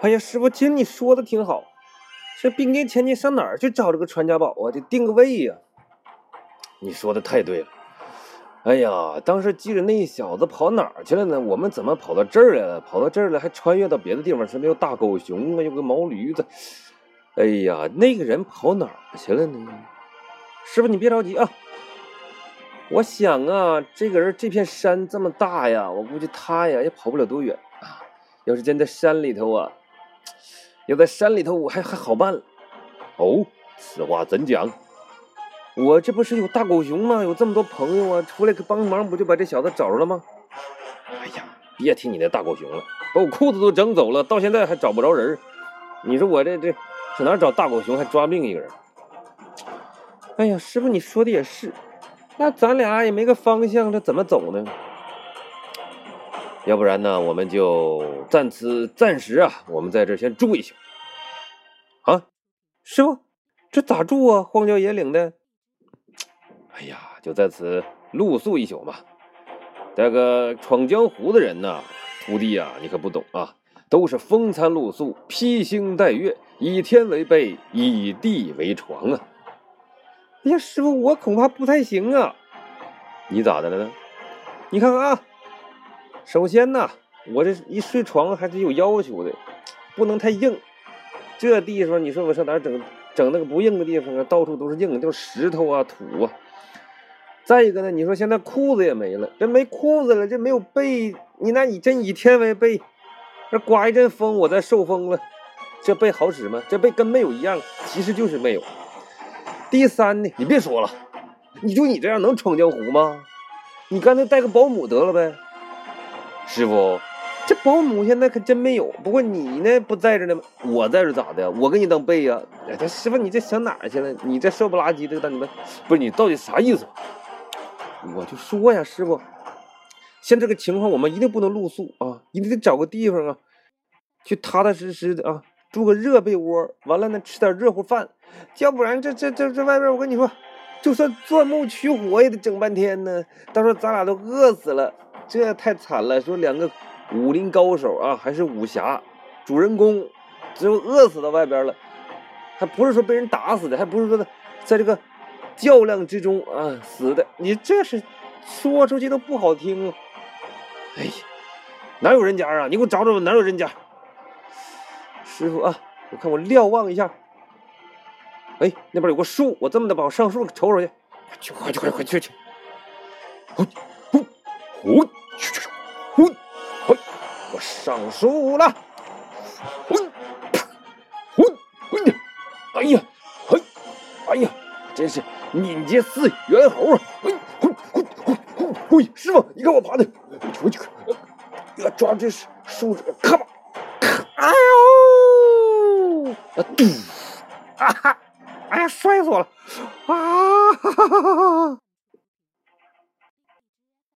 哎呀，师傅，听你说的挺好。这兵变前你上哪儿去找这个传家宝啊？得定个位呀。你说的太对了。哎呀，当时记着那小子跑哪儿去了呢？我们怎么跑到这儿来了？跑到这儿了，还穿越到别的地方？什么有大狗熊啊，有个毛驴子。哎呀，那个人跑哪儿去了呢？师傅，你别着急啊。我想啊，这个人这片山这么大呀，我估计他呀也跑不了多远啊。要是真在山里头啊。要在山里头，我还还好办了。哦，此话怎讲？我这不是有大狗熊吗？有这么多朋友啊，出来帮忙，不就把这小子找着了吗？哎呀，别提你那大狗熊了，把我裤子都整走了，到现在还找不着人。你说我这这上哪找大狗熊，还抓另一个人？哎呀，师傅，你说的也是。那咱俩也没个方向，这怎么走呢？要不然呢，我们就暂此暂时啊，我们在这先住一宿。啊，师傅，这咋住啊？荒郊野岭的。哎呀，就在此露宿一宿嘛。这个闯江湖的人呐，徒弟呀，你可不懂啊，都是风餐露宿，披星戴月，以天为被，以地为床啊。哎呀，师傅，我恐怕不太行啊。你咋的了呢？你看看啊。首先呢，我这一睡床还是有要求的，不能太硬。这地方你说我上哪整整那个不硬的地方啊？到处都是硬，都是石头啊、土啊。再一个呢，你说现在裤子也没了，这没裤子了，这没有被，你那你真以天为被，这刮一阵风我再受风了，这被好使吗？这被跟没有一样，其实就是没有。第三呢，你别说了，你就你这样能闯江湖吗？你干脆带个保姆得了呗。师傅，这保姆现在可真没有。不过你呢，不在这呢吗？我在这咋的？我给你当背呀。哎，这师傅，你这想哪儿去了？你这瘦不拉几的，当你们不是你到底啥意思？我就说呀，师傅，像这个情况，我们一定不能露宿啊，一定得找个地方啊，去踏踏实实的啊，住个热被窝，完了呢，吃点热乎饭，要不然这这这这外边，我跟你说，就算钻木取火也得整半天呢。到时候咱俩都饿死了。这太惨了！说两个武林高手啊，还是武侠主人公，最后饿死到外边了，还不是说被人打死的，还不是说在这个较量之中啊死的。你这是说出去都不好听啊！哎呀，哪有人家啊？你给我找找哪有人家？师傅啊，我看我瞭望一下，哎，那边有个树，我这么的把我上树瞅瞅去，快去快去快去快去去！呼呼！去去去！呼！嘿，我上树了！呼！呼！呼！哎呀！嘿！哎呀！真是敏捷似猿猴啊！嘿！呼！呼！呼！呼！嘿！师傅，你看我爬的，我去，我去要抓这树枝，咔吧！哎呦！啊嘟！啊哈！哎呀，摔死我了！啊哈哈哈哈哈哈！